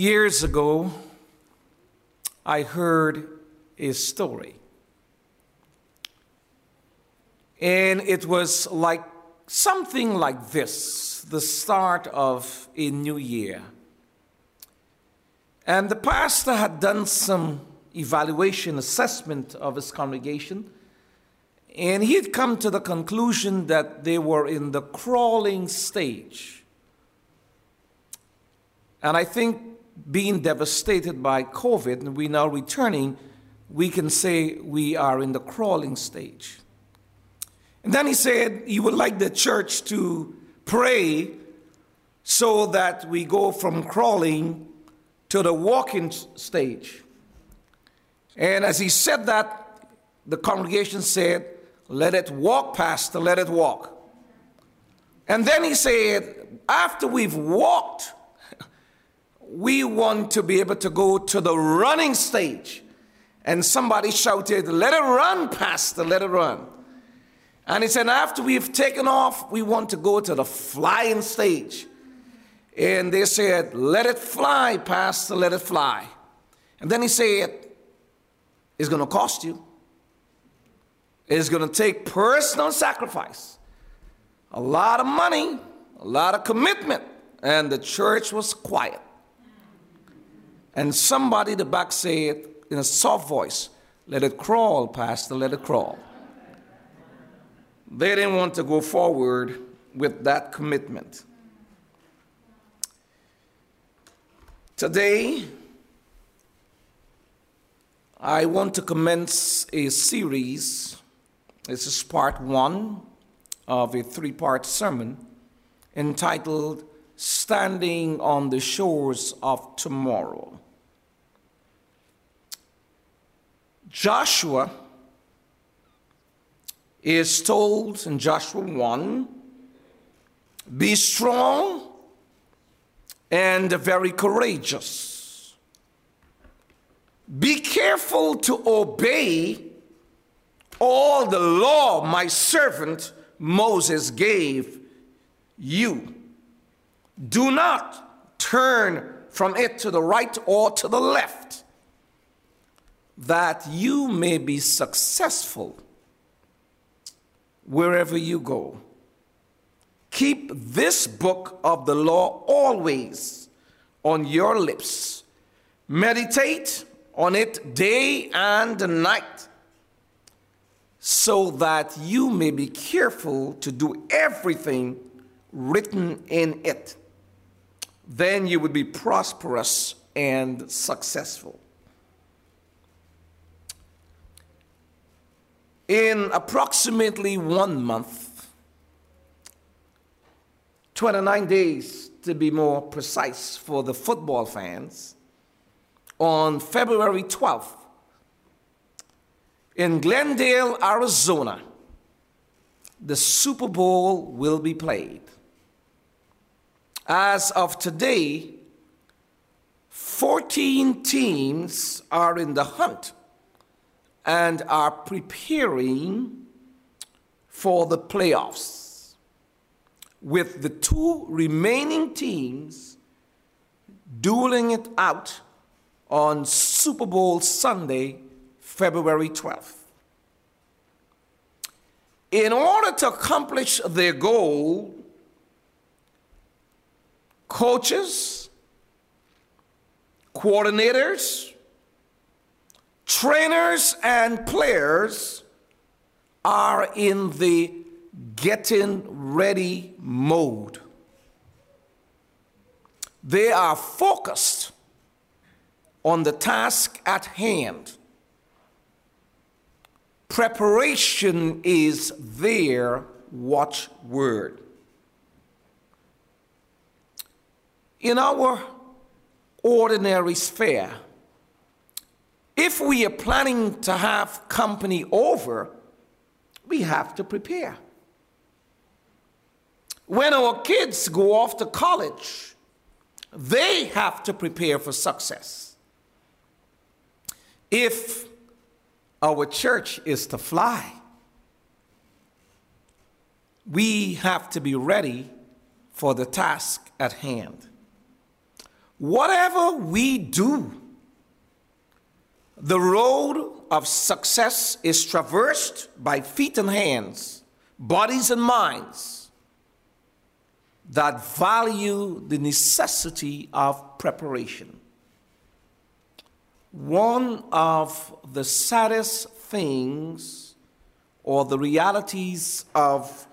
years ago, I heard a story. And it was like something like this the start of a new year. And the pastor had done some evaluation, assessment of his congregation, and he had come to the conclusion that they were in the crawling stage. And I think being devastated by COVID and we're now returning, we can say we are in the crawling stage. And then he said he would like the church to pray so that we go from crawling to the walking stage. And as he said that, the congregation said, Let it walk, Pastor, let it walk. And then he said, After we've walked, we want to be able to go to the running stage. And somebody shouted, Let it run, Pastor, let it run. And he said, After we've taken off, we want to go to the flying stage. And they said, Let it fly, Pastor, let it fly. And then he said, It's going to cost you. It's going to take personal sacrifice, a lot of money, a lot of commitment. And the church was quiet. And somebody in the back said in a soft voice, Let it crawl, Pastor, let it crawl. They didn't want to go forward with that commitment. Today, I want to commence a series. This is part one of a three part sermon entitled Standing on the Shores of Tomorrow. Joshua is told in Joshua 1 be strong and very courageous. Be careful to obey all the law my servant Moses gave you. Do not turn from it to the right or to the left, that you may be successful wherever you go. Keep this book of the law always on your lips. Meditate on it day and night, so that you may be careful to do everything written in it. Then you would be prosperous and successful. In approximately one month, 29 days to be more precise for the football fans, on February 12th, in Glendale, Arizona, the Super Bowl will be played. As of today, 14 teams are in the hunt and are preparing for the playoffs, with the two remaining teams dueling it out on Super Bowl Sunday, February 12th. In order to accomplish their goal, coaches, coordinators, trainers and players are in the getting ready mode. They are focused on the task at hand. Preparation is their watchword. In our ordinary sphere, if we are planning to have company over, we have to prepare. When our kids go off to college, they have to prepare for success. If our church is to fly, we have to be ready for the task at hand. whatever we do, the road of success is traversed by feet and hands, bodies and minds that value the necessity of preparation. One of the saddest things or the realities of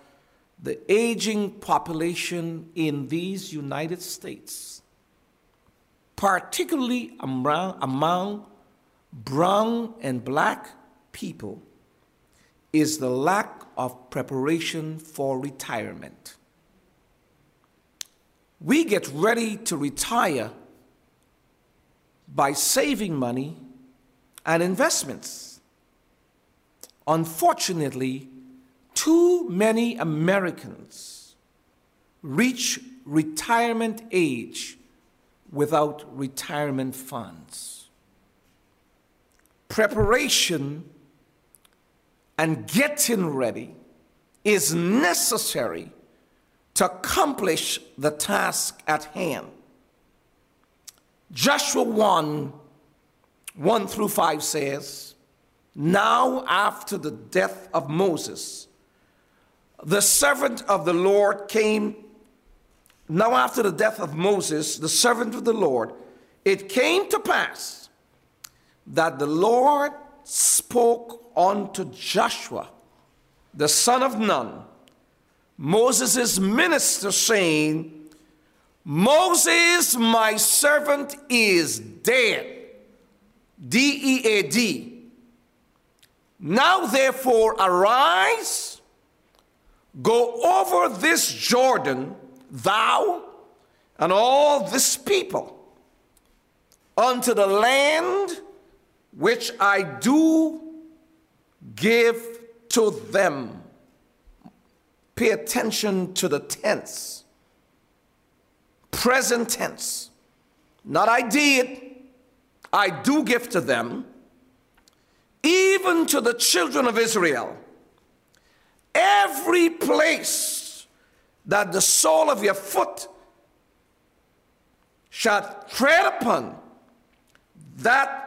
the aging population in these United States, particularly among, among brown and black people, is the lack of preparation for retirement. We get ready to retire by saving money and investments. Unfortunately, too many Americans reach retirement age without retirement funds. Preparation and getting ready is necessary to accomplish the task at hand. Joshua 1 1 through 5 says, Now after the death of Moses, the servant of the Lord came. Now after the death of Moses, the servant of the Lord, it came to pass that the Lord spoke unto Joshua, the son of Nun, Moses' minister, saying, Moses, my servant, is dead. D E A D. Now therefore arise, go over this Jordan, thou and all this people, unto the land which I do give to them. Pay attention to the tense present tense. Not I did, I do give to them, even to the children of Israel, every place that the sole of your foot shall tread upon, that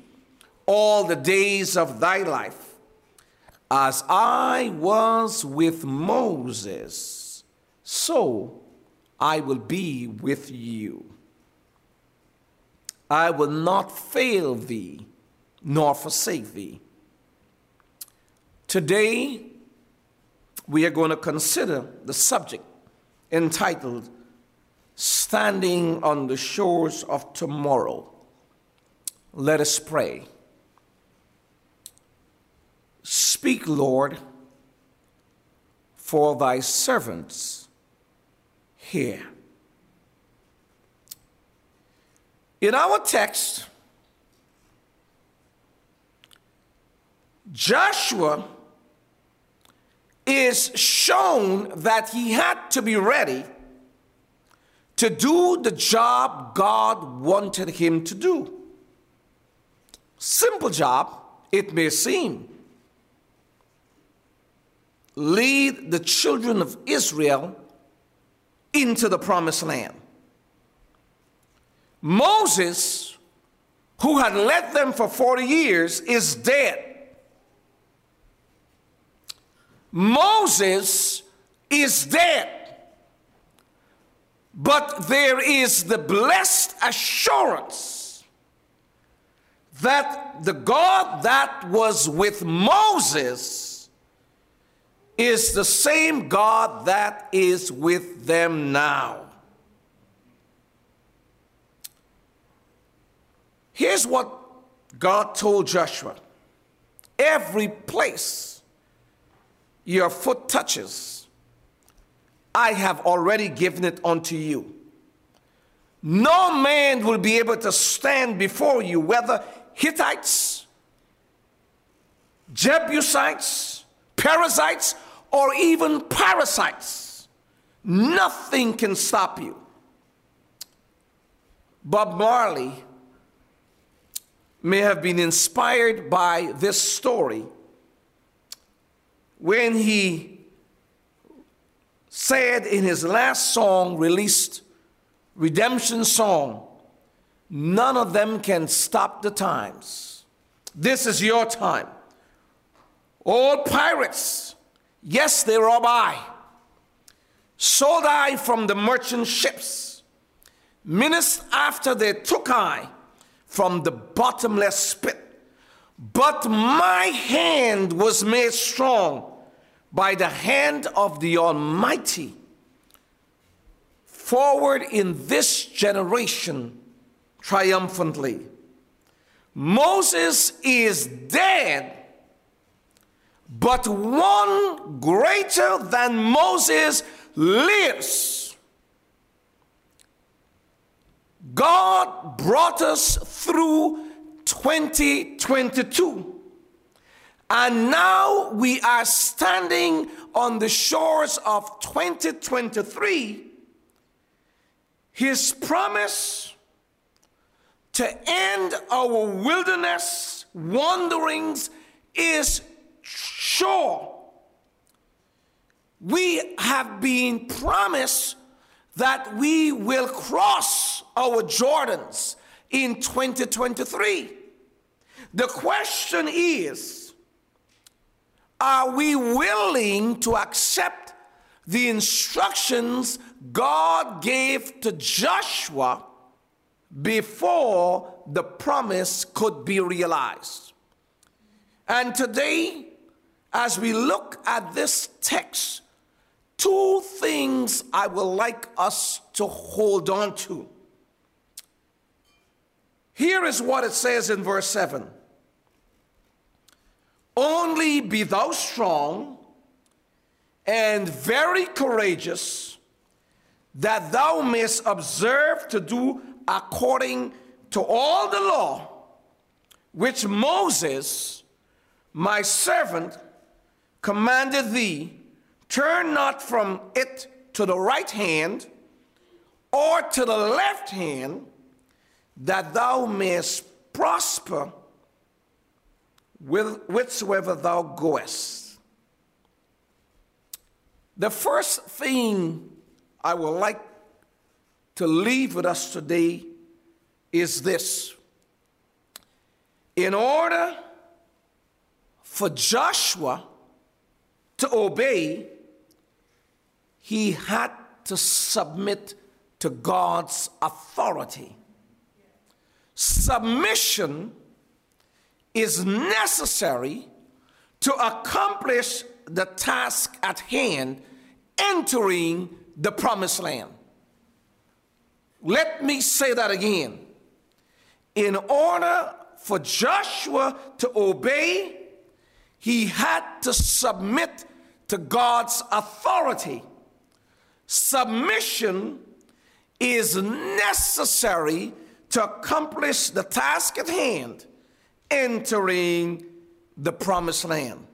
all the days of thy life. As I was with Moses, so I will be with you. I will not fail thee nor forsake thee. Today, we are going to consider the subject entitled Standing on the Shores of Tomorrow. Let us pray. Speak, Lord, for thy servants here. In our text, Joshua is shown that he had to be ready to do the job God wanted him to do. Simple job, it may seem. Lead the children of Israel into the promised land. Moses, who had led them for 40 years, is dead. Moses is dead. But there is the blessed assurance that the God that was with Moses is the same God that is with them now. Here's what God told Joshua every place your foot touches, I have already given it unto you. no man will be able to stand before you, whether Hittites, Jebusites, Perizzites, or even parasites. Nothing can stop you. Bob Marley may have been inspired by this story when he said in his last song released redemption song none of them can stop the times this is your time all pirates yes they rob i sold i from the merchant ships minutes after they took i from the bottomless pit. But my hand was made strong by the hand of the Almighty. Forward in this generation triumphantly. Moses is dead, but one greater than Moses lives God brought us through 2022. And now we are standing on the shores of 2023. His promise to end our wilderness wanderings is sure. We have been promised that we will cross our Jordans in 2023. The question is are we willing to accept the instructions God gave to Joshua before the promise could be realized? And today, as we look at this text, two things I would like us to hold on to. Here is what it says in verse 7 Only be thou strong and very courageous, that thou mayst observe to do according to all the law which Moses, my servant, commanded thee Turn not from it to the right hand or to the left hand, that thou mayest prosper whithersoever thou goest. The first thing I would like to leave with us today is this. In order for Joshua to obey, he had to submit to God's authority. Submission is necessary to accomplish the task at hand, entering the promised land. Let me say that again. In order for Joshua to obey, he had to submit to God's authority submission is necessary to accomplish the task at hand, entering the promised land.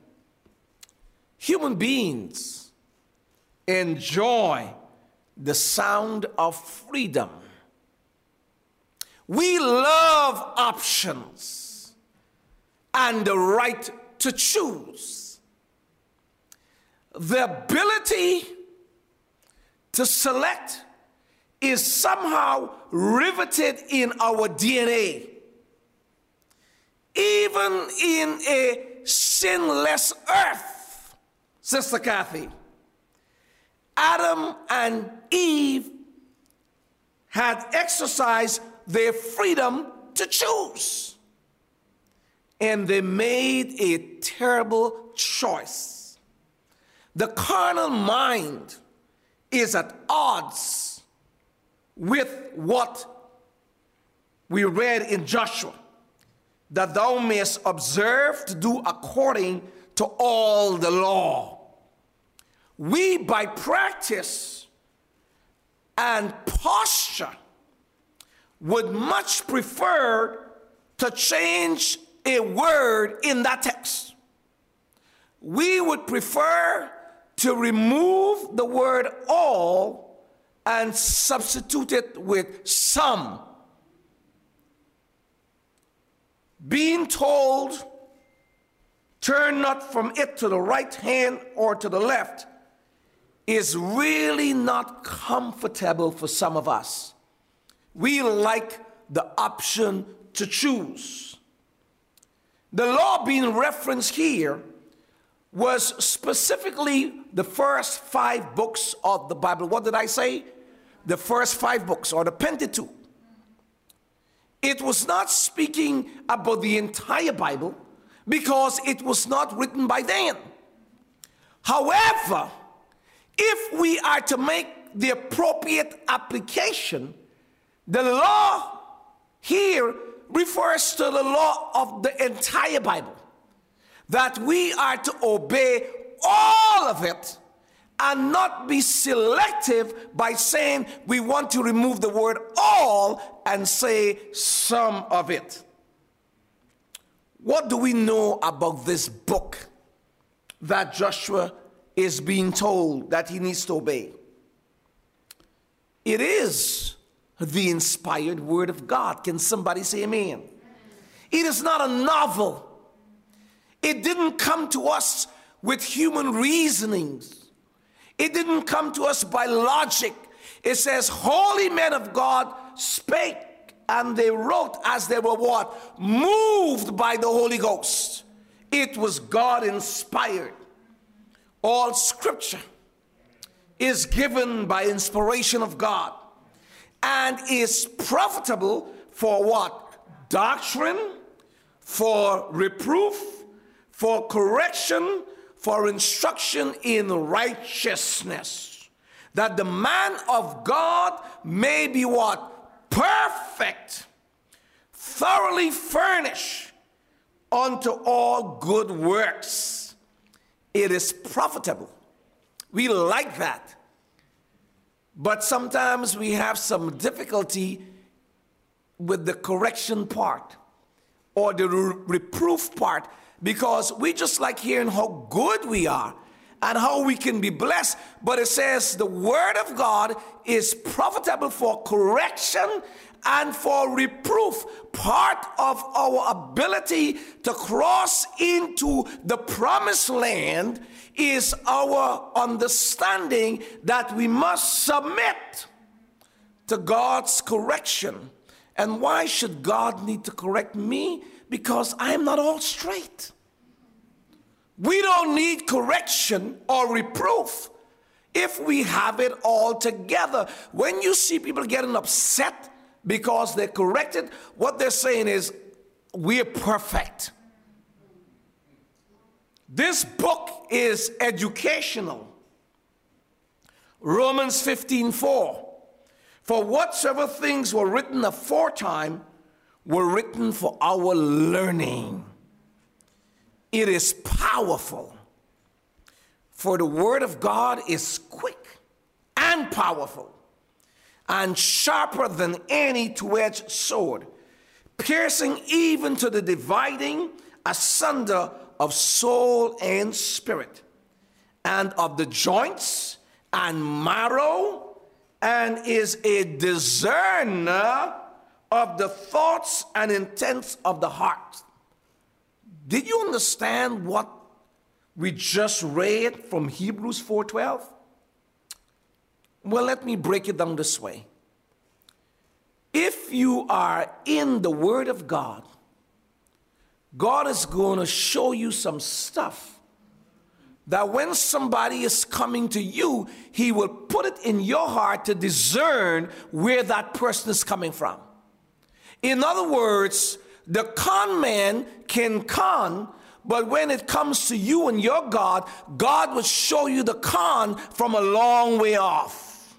Human beings enjoy the sound of freedom. We love options and the right to choose. The ability to select is somehow riveted in our DNA. Even in a sinless earth, Sister Kathy, Adam and Eve had exercised their freedom to choose. And they made a terrible choice. The carnal mind is at odds with what we read in Joshua that thou mayest observe to do according to all the law. We, by practice and posture, would much prefer to change a word in that text. We would prefer to remove the word all and substitute it with some. Being told, turn not from it to the right hand or to the left, is really not comfortable for some of us. We like the option to choose. The law being referenced here was specifically the first five books of the Bible. What did I say? The first five books, or the Pentateuch. It was not speaking about the entire Bible because it was not written by then. However, if we are to make the appropriate application, the law here refers to the law of the entire Bible. That we are to obey all of it and not be selective by saying we want to remove the word all and say some of it. What do we know about this book that Joshua is being told that he needs to obey? It is the inspired word of God. Can somebody say amen? It is not a novel. It didn't come to us with human reasonings. It didn't come to us by logic. It says, Holy men of God spake, and they wrote as they were what? Moved by the Holy Ghost. It was God inspired. All scripture is given by inspiration of God and is profitable for what? Doctrine, for reproof, for correction, for instruction in righteousness, that the man of God may be what? Perfect, thoroughly furnished unto all good works. It is profitable. We like that. But sometimes we have some difficulty with the correction part or the re- reproof part because we just like hearing how good we are and how we can be blessed. But it says the word of God is profitable for correction and for reproof. Part of our ability to cross into the promised land is our understanding that we must submit to God's correction. And why should God need to correct me? Because I am not all straight. We don't need correction or reproof if we have it all together. When you see people getting upset because they're corrected, what they're saying is, we're perfect. This book is educational. Romans 15 4. For whatsoever things were written aforetime were written for our learning. It is powerful. For the word of God is quick and powerful and sharper than any two edged sword, piercing even to the dividing asunder of soul and spirit, and of the joints and marrow, and is a discerner of the thoughts and intents of the heart. Did you understand what we just read from Hebrews 4:12? Well, let me break it down this way. If you are in the Word of God, God is going to show you some stuff that when somebody is coming to you, He will put it in your heart to discern where that person is coming from. In other words, the con man can con, but when it comes to you and your God, God will show you the con from a long way off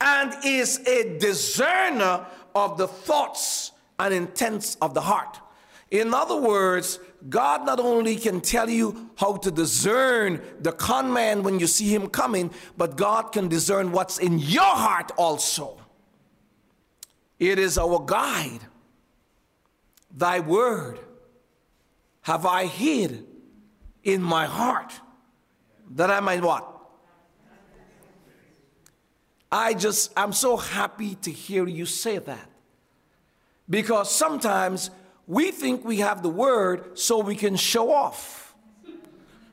and is a discerner of the thoughts and intents of the heart. In other words, God not only can tell you how to discern the con man when you see him coming, but God can discern what's in your heart also. It is our guide. Thy word have I hid in my heart that I might what? I just, I'm so happy to hear you say that. Because sometimes we think we have the word so we can show off,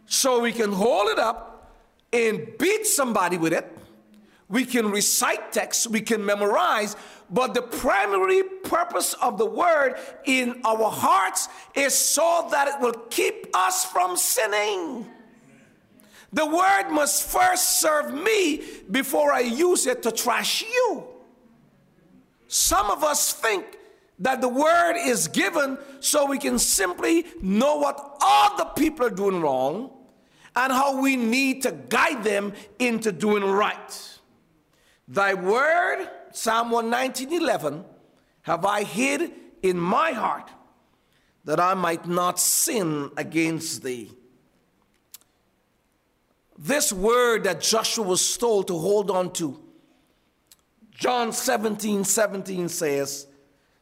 so we can hold it up and beat somebody with it. We can recite text, we can memorize, but the primary purpose of the word in our hearts is so that it will keep us from sinning. The word must first serve me before I use it to trash you. Some of us think that the word is given so we can simply know what other people are doing wrong and how we need to guide them into doing right. Thy word, Psalm 119 11, have I hid in my heart that I might not sin against thee. This word that Joshua was told to hold on to, John 17 17 says,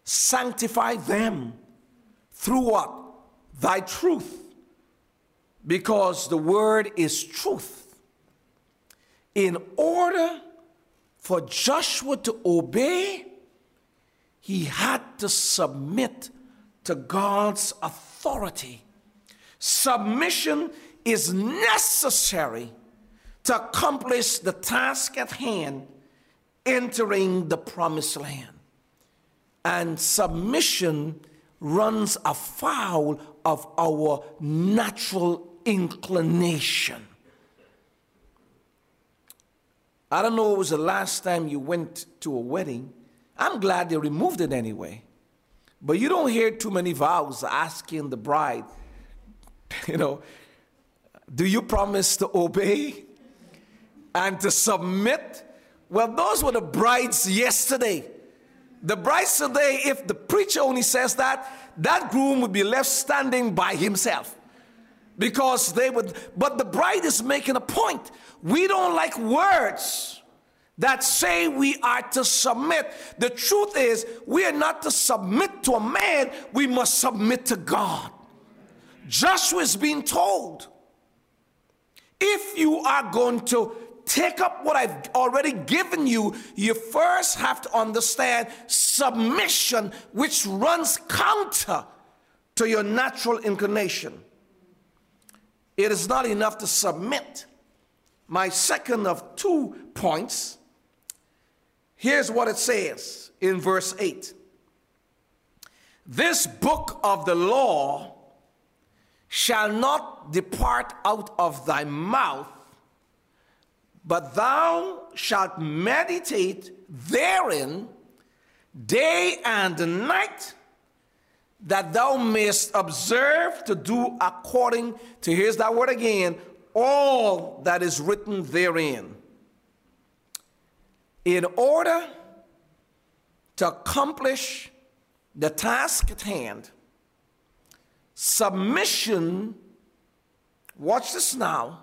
Sanctify them through what? Thy truth. Because the word is truth. In order for Joshua to obey, he had to submit to God's authority. Submission is necessary to accomplish the task at hand, entering the promised land and submission runs afoul of our natural inclination. I don't know it was the last time you went to a wedding. I'm glad they removed it anyway. But you don't hear too many vows asking the bride, you know, do you promise to obey and to submit? Well, those were the brides yesterday. The bride today, if the preacher only says that, that groom would be left standing by himself. Because they would, but the bride is making a point. We don't like words that say we are to submit. The truth is, we are not to submit to a man, we must submit to God. Joshua is being told if you are going to take up what I've already given you, you first have to understand submission, which runs counter to your natural inclination. It is not enough to submit. My second of two points here's what it says in verse 8 This book of the law shall not depart out of thy mouth but thou shalt meditate therein day and night, that thou mayest observe to do according to, here's that word again, all that is written therein. In order to accomplish the task at hand, submission, watch this now,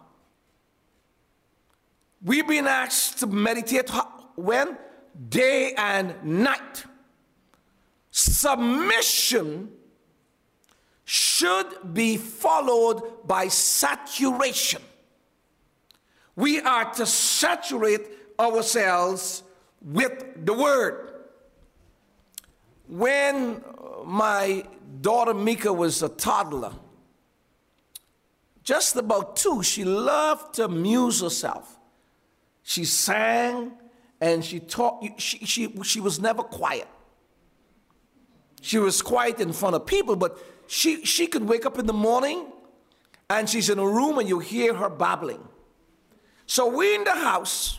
We've been asked to meditate when? Day and night. Submission should be followed by saturation. We are to saturate ourselves with the word. When my daughter Mika was a toddler, just about two, she loved to amuse herself. She sang and she taught, she, she, she was never quiet. She was quiet in front of people, but she, she could wake up in the morning and she's in a room and you hear her babbling. So we're in the house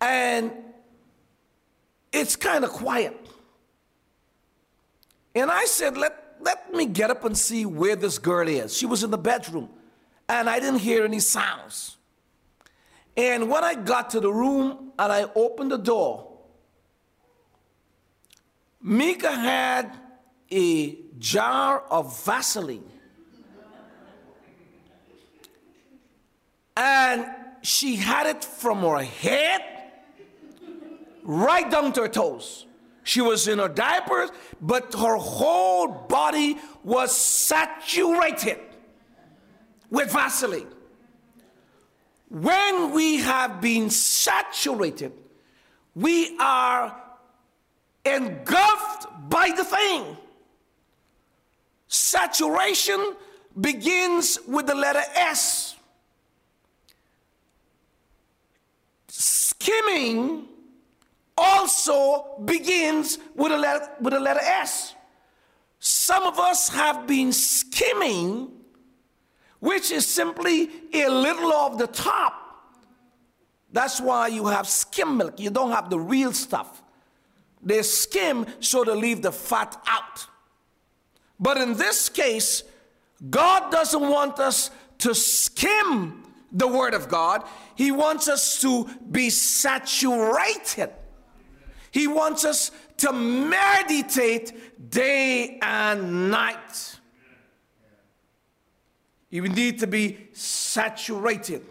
and it's kind of quiet. And I said, let, let me get up and see where this girl is. She was in the bedroom and I didn't hear any sounds. And when I got to the room and I opened the door, Mika had a jar of Vaseline. And she had it from her head right down to her toes. She was in her diapers, but her whole body was saturated with Vaseline. When we have been saturated, we are engulfed by the thing. Saturation begins with the letter S. Skimming also begins with a letter, with a letter S. Some of us have been skimming, which is simply a little of the top. That's why you have skim milk. You don't have the real stuff. They skim so to leave the fat out. But in this case, God doesn't want us to skim the Word of God, He wants us to be saturated. He wants us to meditate day and night. You need to be saturated.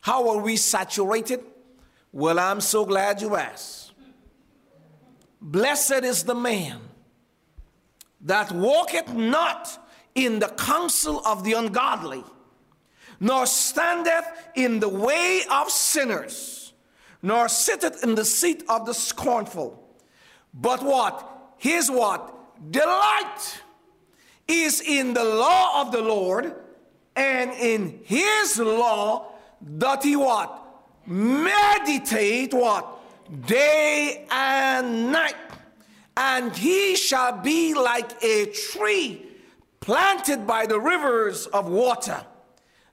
How are we saturated? Well, I'm so glad you asked. Blessed is the man that walketh not in the counsel of the ungodly, nor standeth in the way of sinners, nor sitteth in the seat of the scornful. But what? His what? Delight is in the law of the Lord, and in his law doth he what? Meditate what? Day and night. And he shall be like a tree planted by the rivers of water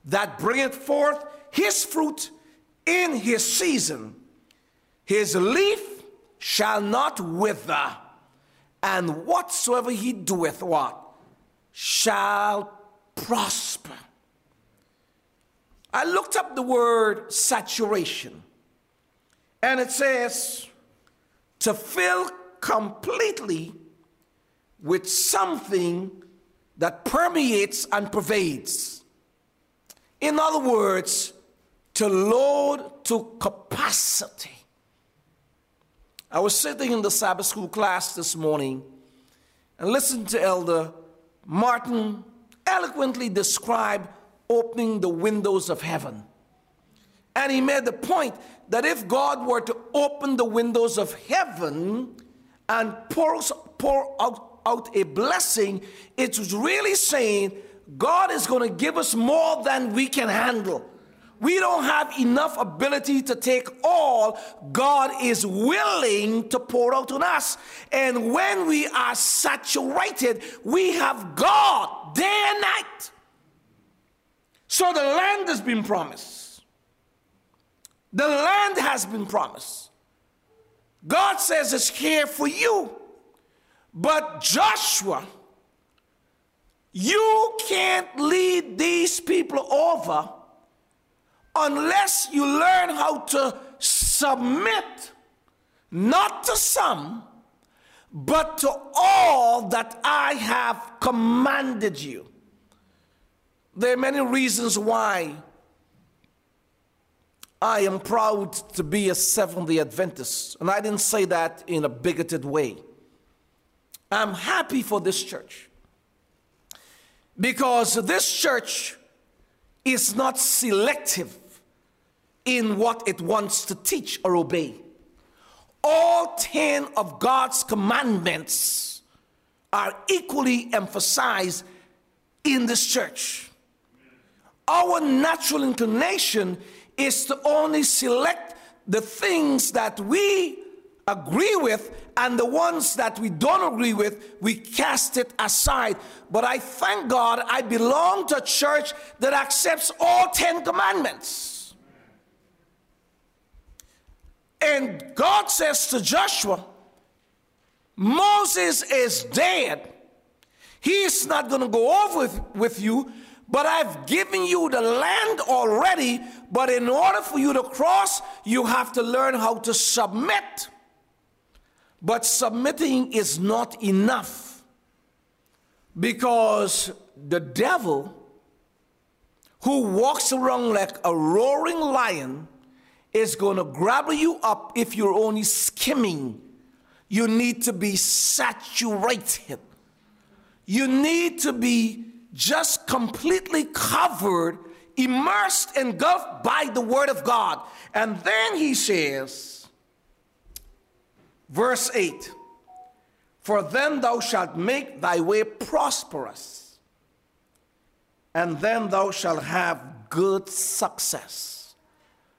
that bringeth forth his fruit in his season. His leaf shall not wither, and whatsoever he doeth, what? Shall prosper. I looked up the word saturation, and it says to fill completely with something that permeates and pervades. In other words, to load to capacity. I was sitting in the Sabbath school class this morning and listened to Elder Martin eloquently describe opening the windows of heaven. And he made the point that if God were to open the windows of heaven and pour, pour out, out a blessing, it's really saying God is going to give us more than we can handle. We don't have enough ability to take all God is willing to pour out on us. And when we are saturated, we have God day and night. So the land has been promised. The land has been promised. God says it's here for you. But Joshua, you can't lead these people over unless you learn how to submit, not to some, but to all that I have commanded you. There are many reasons why I am proud to be a Seventh day Adventist, and I didn't say that in a bigoted way. I'm happy for this church because this church is not selective in what it wants to teach or obey. All 10 of God's commandments are equally emphasized in this church. Our natural inclination is to only select the things that we agree with and the ones that we don't agree with, we cast it aside. But I thank God I belong to a church that accepts all 10 commandments. And God says to Joshua, Moses is dead. He's not going to go over with, with you but I've given you the land already. But in order for you to cross, you have to learn how to submit. But submitting is not enough because the devil, who walks around like a roaring lion, is going to grab you up if you're only skimming. You need to be saturated. You need to be just completely covered, immersed, engulfed by the Word of God. And then he says, verse 8 For then thou shalt make thy way prosperous, and then thou shalt have good success.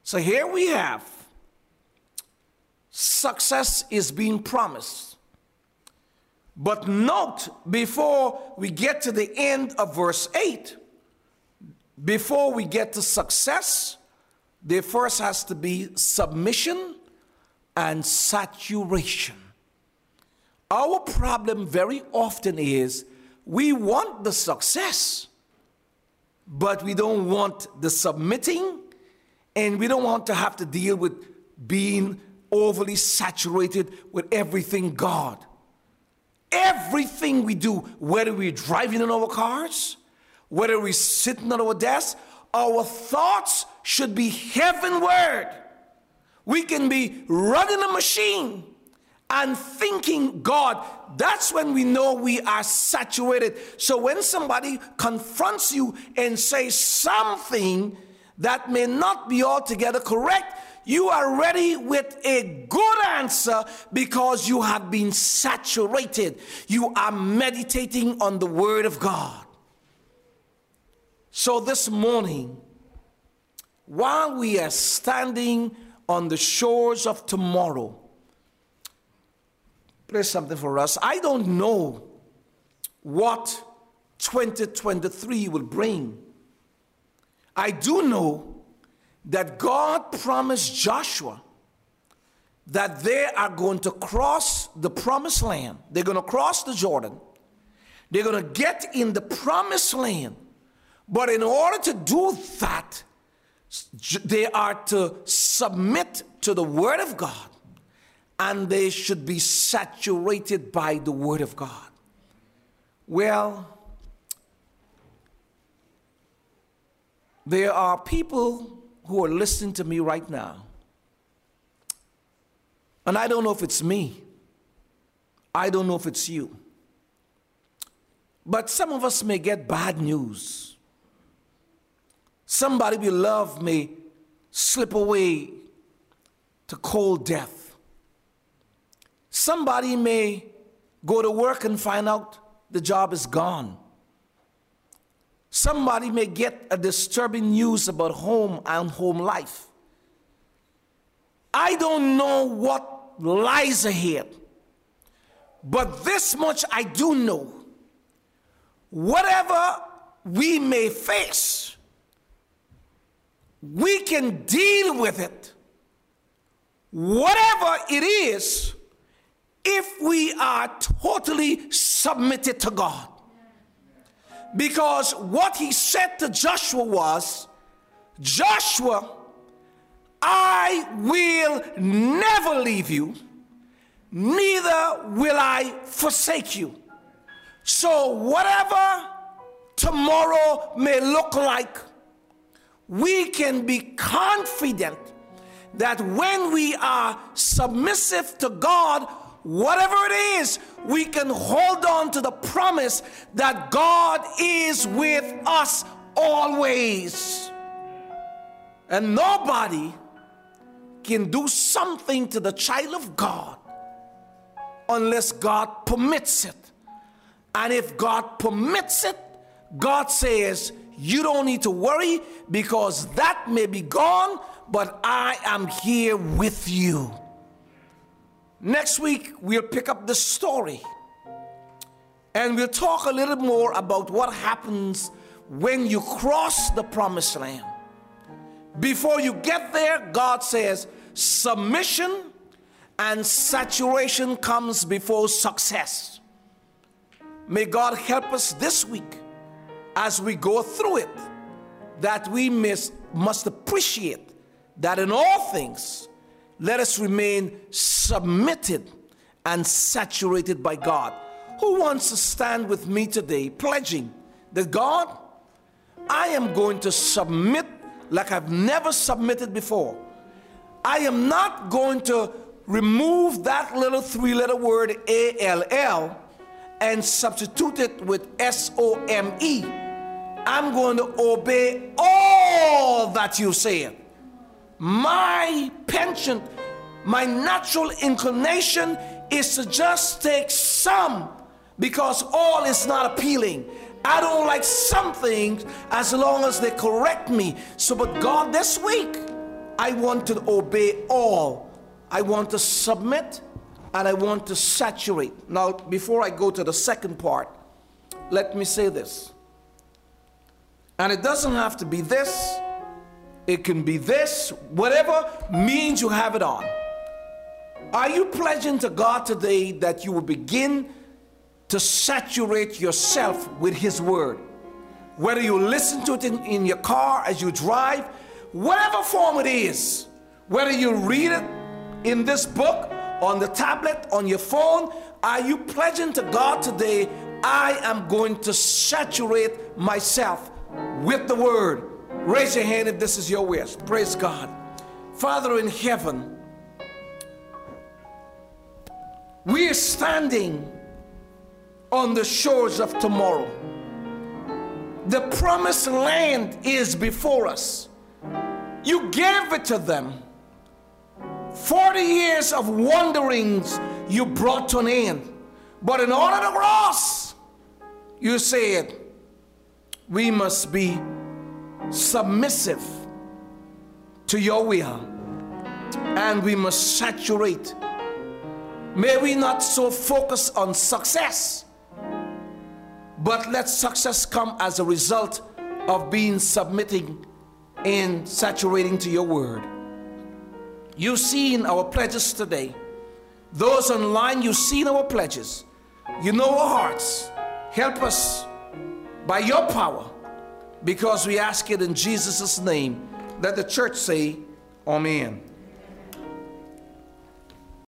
So here we have success is being promised. But note before we get to the end of verse 8, before we get to success, there first has to be submission and saturation. Our problem very often is we want the success, but we don't want the submitting, and we don't want to have to deal with being overly saturated with everything God. Everything we do, whether we're driving in our cars, whether we're sitting at our desk, our thoughts should be heavenward. We can be running a machine and thinking God. That's when we know we are saturated. So when somebody confronts you and says something that may not be altogether correct, you are ready with a good answer because you have been saturated. You are meditating on the Word of God. So this morning, while we are standing on the shores of tomorrow, play something for us. I don't know what 2023 will bring. I do know that God promised Joshua that they are going to cross the promised land. They're going to cross the Jordan. They're going to get in the promised land. But in order to do that, they are to submit to the Word of God and they should be saturated by the Word of God. Well, there are people who are listening to me right now. And I don't know if it's me. I don't know if it's you. But some of us may get bad news. Somebody we love may slip away to cold death. Somebody may go to work and find out the job is gone. Somebody may get a disturbing news about home and home life. I don't know what lies ahead, but this much I do know. Whatever we may face, we can deal with it, whatever it is, if we are totally submitted to God. Because what he said to Joshua was, Joshua, I will never leave you, neither will I forsake you. So, whatever tomorrow may look like, we can be confident that when we are submissive to God, whatever it is, we can hold on to the promise that God is with us always. And nobody can do something to the child of God unless God permits it. And if God permits it, God says, You don't need to worry because that may be gone, but I am here with you. Next week, we'll pick up the story and we'll talk a little more about what happens when you cross the promised land. Before you get there, God says submission and saturation comes before success. May God help us this week as we go through it that we must, must appreciate that in all things let us remain submitted and saturated by God. Who wants to stand with me today, pledging that God, I am going to submit like I've never submitted before. I am not going to remove that little three letter word A L L and substitute it with S O M E. I'm going to obey all that you say. My penchant, my natural inclination is to just take some because all is not appealing. I don't like some things as long as they correct me. So, but God, this week, I want to obey all. I want to submit and I want to saturate. Now, before I go to the second part, let me say this. And it doesn't have to be this, it can be this, whatever means you have it on. Are you pledging to God today that you will begin to saturate yourself with His Word? Whether you listen to it in, in your car as you drive, whatever form it is, whether you read it in this book, on the tablet, on your phone, are you pledging to God today, I am going to saturate myself with the Word? Raise your hand if this is your wish. Praise God. Father in heaven, we are standing on the shores of tomorrow. The promised land is before us. You gave it to them. 40 years of wanderings you brought to an end. But in order to cross, you said, we must be submissive to your will and we must saturate May we not so focus on success, but let success come as a result of being submitting and saturating to your word. You've seen our pledges today. Those online, you've seen our pledges. You know our hearts. Help us by your power because we ask it in Jesus' name. Let the church say, Amen.